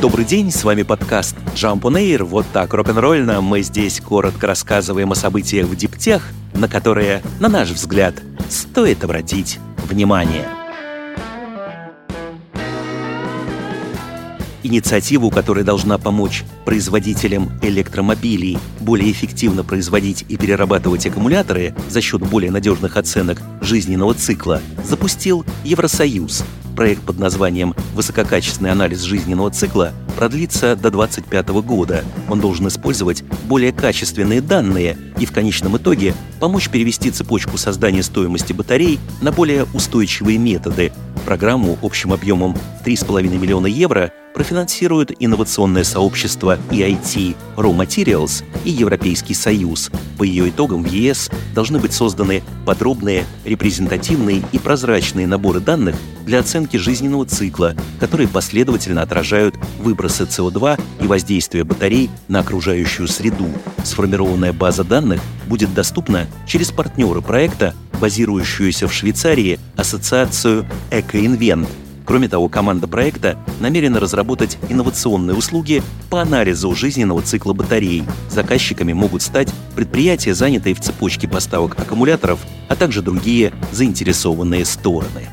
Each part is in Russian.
Добрый день, с вами подкаст Jump on Air. Вот так рок-н-ролльно мы здесь коротко рассказываем о событиях в диптех, на которые, на наш взгляд, стоит обратить внимание. Инициативу, которая должна помочь производителям электромобилей более эффективно производить и перерабатывать аккумуляторы за счет более надежных оценок жизненного цикла, запустил Евросоюз – Проект под названием «Высококачественный анализ жизненного цикла» продлится до 2025 года. Он должен использовать более качественные данные и в конечном итоге помочь перевести цепочку создания стоимости батарей на более устойчивые методы. Программу общим объемом 3,5 миллиона евро профинансируют инновационное сообщество EIT Raw Materials и Европейский Союз. По ее итогам в ЕС должны быть созданы подробные, репрезентативные и прозрачные наборы данных для оценки жизненного цикла, которые последовательно отражают выбросы СО2 и воздействие батарей на окружающую среду. Сформированная база данных будет доступна через партнеры проекта, базирующуюся в Швейцарии ассоциацию «Экоинвент», Кроме того, команда проекта намерена разработать инновационные услуги по анализу жизненного цикла батарей. Заказчиками могут стать предприятия, занятые в цепочке поставок аккумуляторов, а также другие заинтересованные стороны.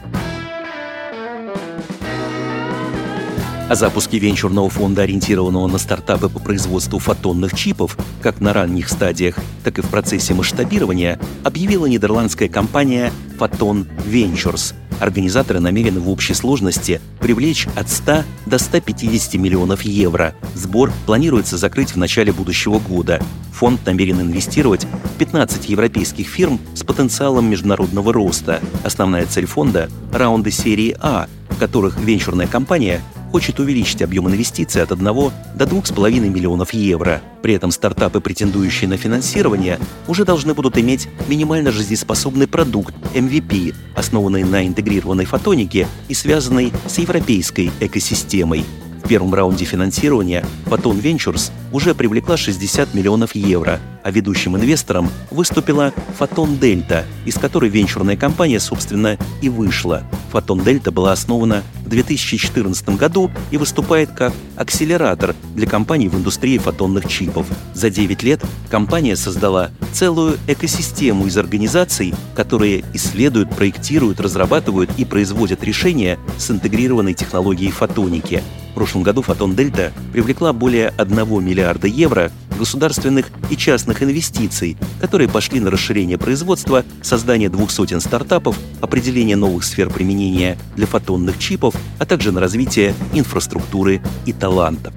О запуске венчурного фонда, ориентированного на стартапы по производству фотонных чипов, как на ранних стадиях, так и в процессе масштабирования, объявила нидерландская компания Photon Ventures. Организаторы намерены в общей сложности привлечь от 100 до 150 миллионов евро. Сбор планируется закрыть в начале будущего года. Фонд намерен инвестировать в 15 европейских фирм с потенциалом международного роста. Основная цель фонда – раунды серии А, в которых венчурная компания хочет увеличить объем инвестиций от 1 до 2,5 миллионов евро. При этом стартапы, претендующие на финансирование, уже должны будут иметь минимально жизнеспособный продукт MVP, основанный на интегрированной фотонике и связанный с европейской экосистемой. В первом раунде финансирования Photon Ventures уже привлекла 60 миллионов евро, а ведущим инвестором выступила Photon Delta, из которой венчурная компания, собственно, и вышла. Photon Delta была основана 2014 году и выступает как акселератор для компаний в индустрии фотонных чипов. За 9 лет компания создала целую экосистему из организаций, которые исследуют, проектируют, разрабатывают и производят решения с интегрированной технологией фотоники. В прошлом году Фотон Дельта привлекла более 1 миллиарда евро государственных и частных инвестиций, которые пошли на расширение производства, создание двух сотен стартапов, определение новых сфер применения для фотонных чипов, а также на развитие инфраструктуры и талантов.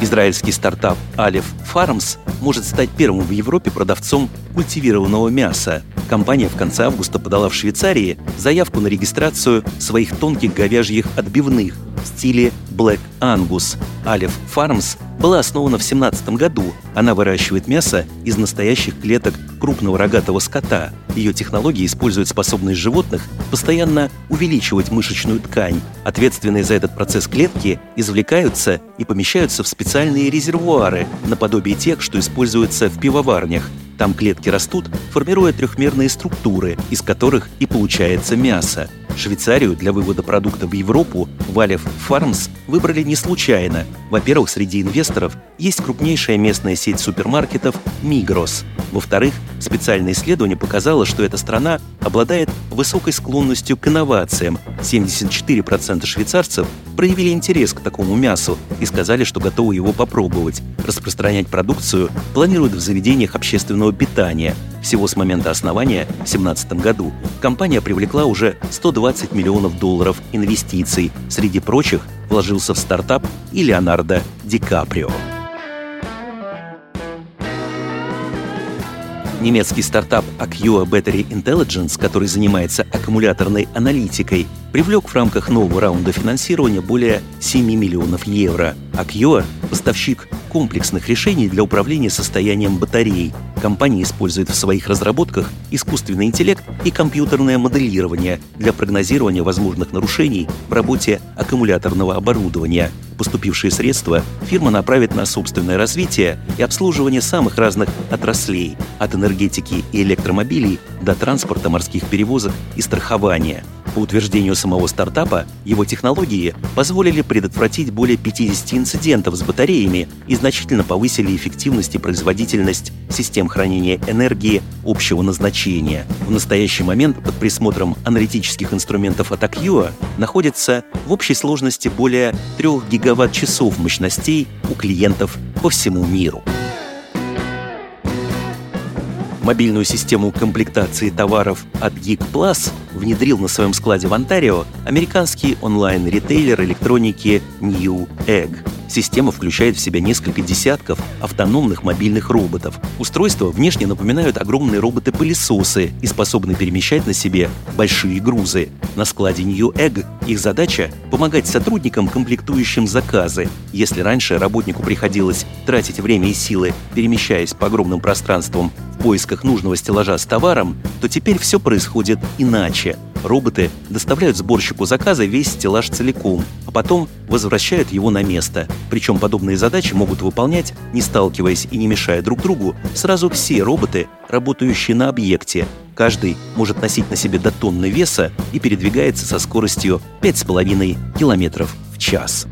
Израильский стартап Aleph Farms может стать первым в Европе продавцом культивированного мяса. Компания в конце августа подала в Швейцарии заявку на регистрацию своих тонких говяжьих отбивных в стиле Black Angus. Aleph Farms была основана в 17 году. Она выращивает мясо из настоящих клеток крупного рогатого скота. Ее технологии используют способность животных постоянно увеличивать мышечную ткань. Ответственные за этот процесс клетки извлекаются и помещаются в специальные резервуары, наподобие тех, что используются в пивоварнях. Там клетки растут, формируя трехмерные структуры, из которых и получается мясо. Швейцарию для вывода продукта в Европу Валев Farms выбрали не случайно. Во-первых, среди инвесторов есть крупнейшая местная сеть супермаркетов Migros. Во-вторых, специальное исследование показало, что эта страна обладает высокой склонностью к инновациям. 74% швейцарцев проявили интерес к такому мясу и сказали, что готовы его попробовать. Распространять продукцию планируют в заведениях общественного питания – всего с момента основания в 2017 году компания привлекла уже 120 миллионов долларов инвестиций. Среди прочих вложился в стартап и Леонардо Ди Каприо. Немецкий стартап Acua Battery Intelligence, который занимается аккумуляторной аналитикой, привлек в рамках нового раунда финансирования более 7 миллионов евро. Acua – поставщик комплексных решений для управления состоянием батарей. Компания использует в своих разработках искусственный интеллект и компьютерное моделирование для прогнозирования возможных нарушений в работе аккумуляторного оборудования – Поступившие средства фирма направит на собственное развитие и обслуживание самых разных отраслей, от энергетики и электромобилей до транспорта, морских перевозок и страхования. По утверждению самого стартапа, его технологии позволили предотвратить более 50 инцидентов с батареями и значительно повысили эффективность и производительность систем хранения энергии общего назначения. В настоящий момент под присмотром аналитических инструментов от Acua находится в общей сложности более 3 гигаватт-часов мощностей у клиентов по всему миру. Мобильную систему комплектации товаров от Geek Plus внедрил на своем складе в Онтарио американский онлайн-ритейлер электроники New Egg. Система включает в себя несколько десятков автономных мобильных роботов. Устройства внешне напоминают огромные роботы-пылесосы и способны перемещать на себе большие грузы. На складе New Egg их задача – помогать сотрудникам, комплектующим заказы. Если раньше работнику приходилось тратить время и силы, перемещаясь по огромным пространствам поисках нужного стеллажа с товаром, то теперь все происходит иначе. Роботы доставляют сборщику заказа весь стеллаж целиком, а потом возвращают его на место. Причем подобные задачи могут выполнять, не сталкиваясь и не мешая друг другу, сразу все роботы, работающие на объекте. Каждый может носить на себе до тонны веса и передвигается со скоростью 5,5 км в час.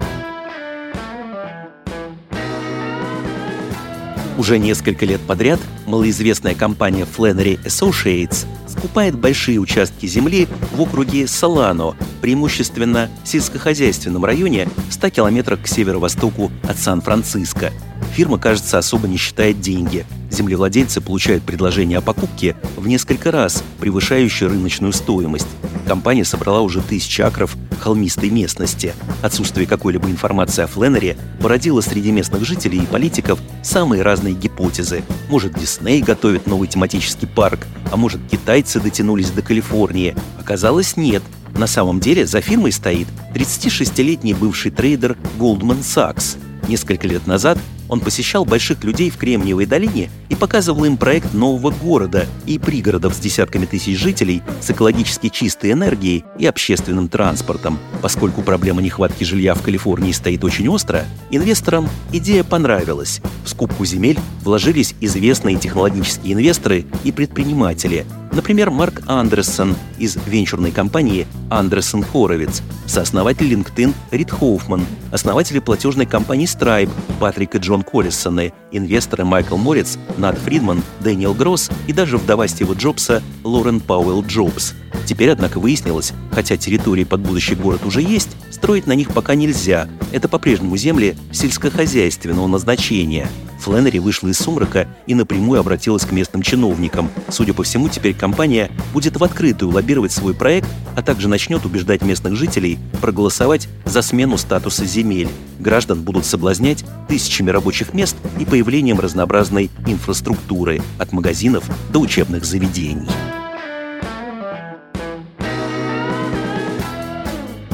Уже несколько лет подряд малоизвестная компания Flannery Associates скупает большие участки земли в округе Солано, преимущественно в сельскохозяйственном районе в 100 километрах к северо-востоку от Сан-Франциско. Фирма, кажется, особо не считает деньги. Землевладельцы получают предложение о покупке в несколько раз превышающее рыночную стоимость. Компания собрала уже тысячи акров холмистой местности. Отсутствие какой-либо информации о Фленнере породило среди местных жителей и политиков самые разные гипотезы. Может, Дисней готовит новый тематический парк, а может, китайцы дотянулись до Калифорнии. Оказалось, нет. На самом деле за фирмой стоит 36-летний бывший трейдер Goldman Sachs. Несколько лет назад он посещал больших людей в Кремниевой долине и показывал им проект нового города и пригородов с десятками тысяч жителей с экологически чистой энергией и общественным транспортом. Поскольку проблема нехватки жилья в Калифорнии стоит очень остро, инвесторам идея понравилась. В скупку земель вложились известные технологические инвесторы и предприниматели – Например, Марк Андерсон из венчурной компании Андерсон Хоровиц, сооснователь LinkedIn Рид Хоуфман, основатели платежной компании Stripe Патрик и Джон Коллисоны, инвесторы Майкл Морец, Над Фридман, Дэниел Гросс и даже вдова Стива Джобса Лорен Пауэлл Джобс. Теперь, однако, выяснилось, хотя территории под будущий город уже есть, строить на них пока нельзя. Это по-прежнему земли сельскохозяйственного назначения – Фленнери вышла из сумрака и напрямую обратилась к местным чиновникам. Судя по всему, теперь компания будет в открытую лоббировать свой проект, а также начнет убеждать местных жителей проголосовать за смену статуса земель. Граждан будут соблазнять тысячами рабочих мест и появлением разнообразной инфраструктуры, от магазинов до учебных заведений.